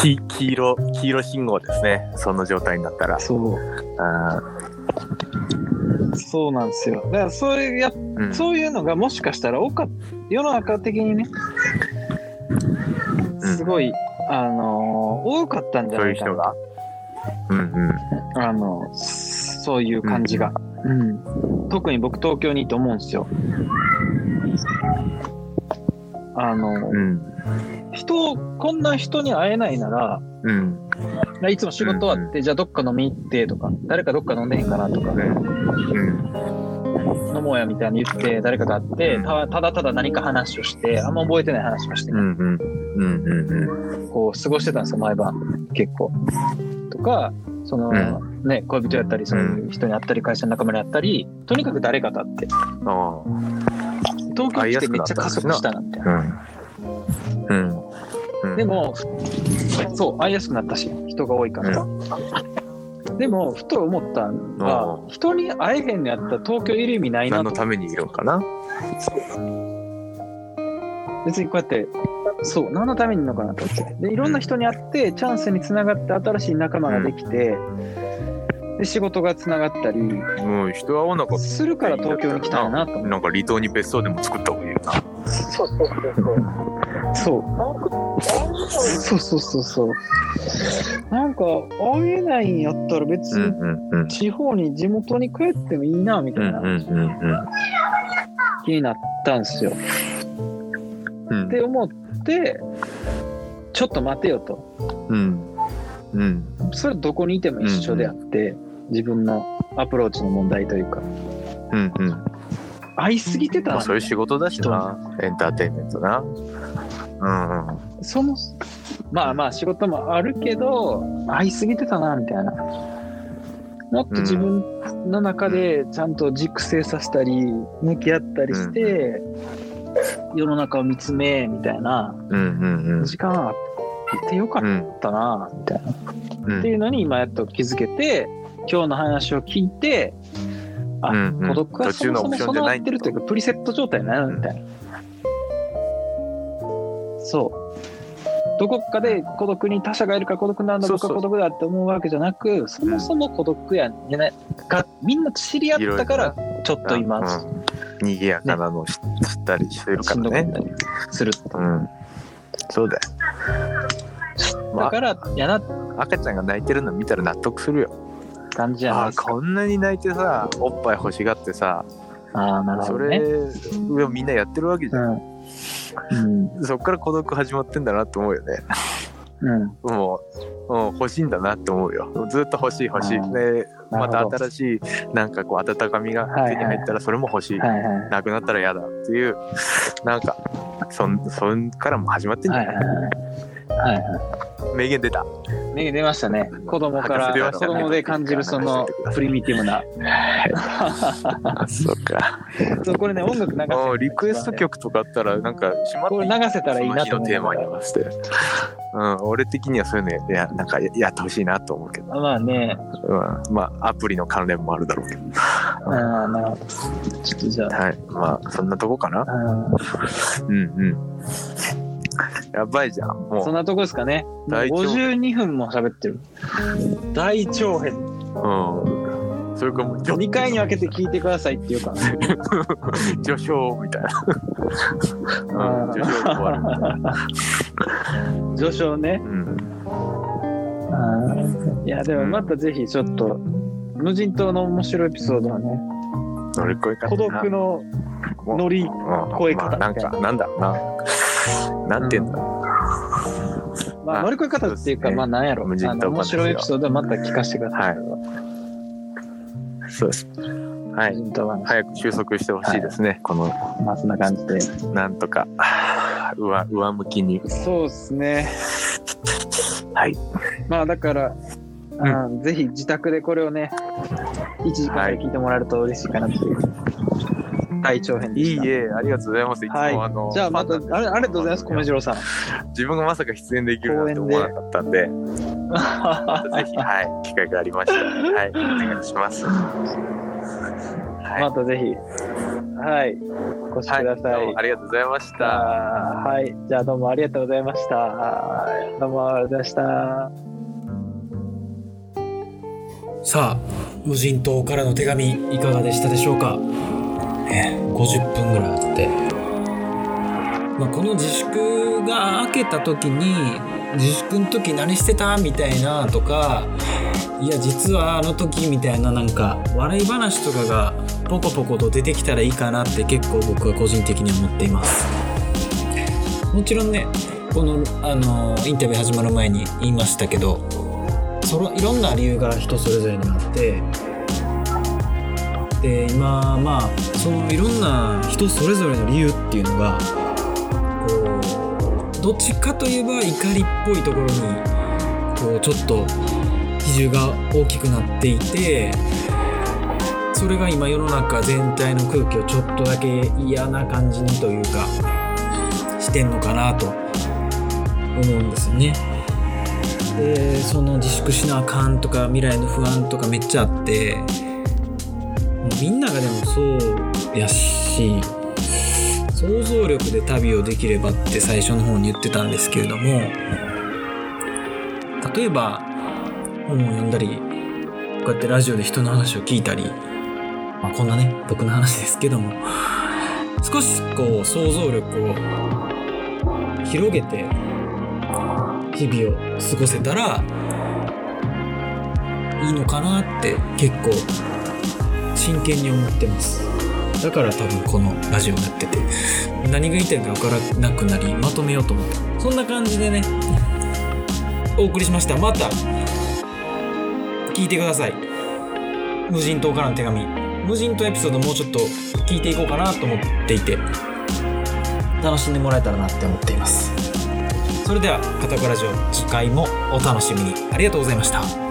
き黄色、黄色信号ですね。その状態になったら。そうあそうなんですよだからそれやーうんそういうのがもしかしたら多かっ世の中的にねうんすごい、あのー多かったんじゃそうないいうかな人が？うんうん。あのそういう感じが、うん、特に僕東京にいて思うんですよ。あの、うん。人こんな人に会えないならうん。いつも仕事終わって、じゃあどっか飲み行ってとか誰かどっか飲んでへんかなとか、うん。飲もうやみたいに言って誰かと会ってたただただ何か話をしてあんま覚えてない話をして、うん。うん。うん。うん。こう過ごしてたんですよ毎晩結構。とかその、うね恋人やったりそういう人に会ったり会社の仲間に会ったりとにかく誰かと会ってあ東京来てめっちゃ加速したなみたいな。あ。うん。うん。うんで、も、そう、会いやすくなったし、人が多いから。でも、ふと思ったのがう、人に会えへんのやったら東京いる意味ないなと。何のためにいるのかな？別にこうやって、そう、何のためにいるのかなと思って。で、いろんな人に会って、チャンスにつながって、新しい仲間ができて、で、仕事がつながったり、もう人は会わなかっするから東京に来たんやなと。なんか離島に別荘でも作った方がいいよな。そうそうそうそう。そうそうそうそう。なんか、会えないんやったら別にうんうんうん。地方に地元に帰ってもいいなみたいなうんうんうん気になったんですよ。うん。って思ってちょっと待てよとうん。うん。それはどこにいても一緒であって、自分のアプローチの問題というかうんうん。会いすぎてたなまあそういう仕事だしな。エンターテインメントな。うんうん。そのまあまあ仕事もあるけど会いすぎてたなみたいなもっと自分の中でちゃんと熟成させたり向き合ったりして、世の中を見つめみたいな時間あってよかっうん。たなみたいなうん。っていうのに今やっと気づけて今日の話を聞いてあ、うんうん。孤独は途そもそも備わってるというかプリセット状態なのみたいな、そう。どこかで孤独に他者がいるから孤独なんだ僕は孤独だって思うわけじゃなくそもそも孤独やんじゃないかみんなと知り合ったからちょっと今、うん賑やかなのを知知ったりしてるからね。かったりするうん。そうだよ。まあだからやな赤ちゃんが泣いてるの見たら納得するよ。感じじゃな。いあこんなに泣いてさおっぱい欲しがってさああなるほそどね。れをみんなやってるわけじゃん、うん。うん。そっから孤独始まってんだなって思うよね。うん。もう、うん、欲しいんだなって思うよ。ずっと欲しい欲しい。でまた新しいなんかこう温かみが手に入ったらそれも欲しい、はいはい。なくなったら嫌だっていうなんかそんそんからも始まってんじゃない？い、ははいはいはいはい。名言出た。ね出ましたね。子供からね。子供で感じるそのプリミティブな。あそっか。そうこれね音楽流せもうリクエスト曲とかあったらなんかしまっていい。これ流せたらいいなと思テーマに合わせて、うん、俺的にはそういうのやなんかややってほしいなと思うけど、まあね。うん、まあアプリの関連もあるだろうけど。ああなるほど。ちょっとじゃあ。はい。まあそんなとこかな。うん。うんうんやばいじゃんもそんなとこですかね。もう大長52分も喋ってる。大長編。う、うん、それかもう2回に分けて聞いてくださいっていうかな 序章みたいな、うん、序章が終わるみたいな、序章ね。うん、あー。いやでもまたぜひちょっと無人島の面白いエピソードはね乗り越え方孤独の乗りうん越え方まあ、なんかなんだろうななんて言うんだ？ろまあ、あ乗り越え方っていうか、まあ、なんやろ、無人島面白いエピソードはまた聞かせてください。うそうです。はい。早く収束してほしいですね、このまあ、そんな感じで。なんとか。上上向きに。そうですね。はい。まあ、だから、あーぜひ自宅でこれをね、1時間ぐらい。聞いてもらえると嬉しいかなっていう、大長編でいした。いえありがとうございますいつも、はいあのじゃあ、また、ありがとうございます、米次郎さん。自分がまさか出演できるなんて思わなかったんで ぜひはい機会がありましたらはいお願いしますはい、またぜひ、はい、お越しください。はい、どうもありがとうございましたはい。じゃあどうもありがとうございました。はいどうもありがとうございました。さあ無人島からの手紙いかがでしたでしょうか、ね、50分ぐらいあって、まあ、この自粛が明けた時に自粛の時何してたみたいなとかいや実はあの時みたいななんか笑い話とかがポコポコと出てきたらいいかなって結構僕は個人的に思っています。もちろんねこのあのインタビュー始まる前に言いましたけどそのいろんな理由が人それぞれにあってで今まあそのいろんな人それぞれの理由っていうのがこうどっちかといえば怒りっぽいところにこうちょっと比重が大きくなっていてそれが今世の中全体の空気をちょっとだけ嫌な感じにというかしてんのかなと思うんですよね。でその自粛しなあかんとか未来の不安とかめっちゃあってみんながでもそうやし想像力で旅をできればって最初の方に言ってたんですけれども例えば本を読んだりこうやってラジオで人の話を聞いたり、まあ、こんなね僕の話ですけども少しこう想像力を広げて日々を過ごせたらいいのかなって結構真剣に思ってます。だから多分このラジオやってて何が言いたいか分からなくなりまとめようと思って。そんな感じでねお送りしました。また聞いてください。無人島からの手紙。無人島エピソードもうちょっと聞いていこうかなと思っていて楽しんでもらえたらなって思っています。それでは片岡ラジオ次回もお楽しみに。ありがとうございました。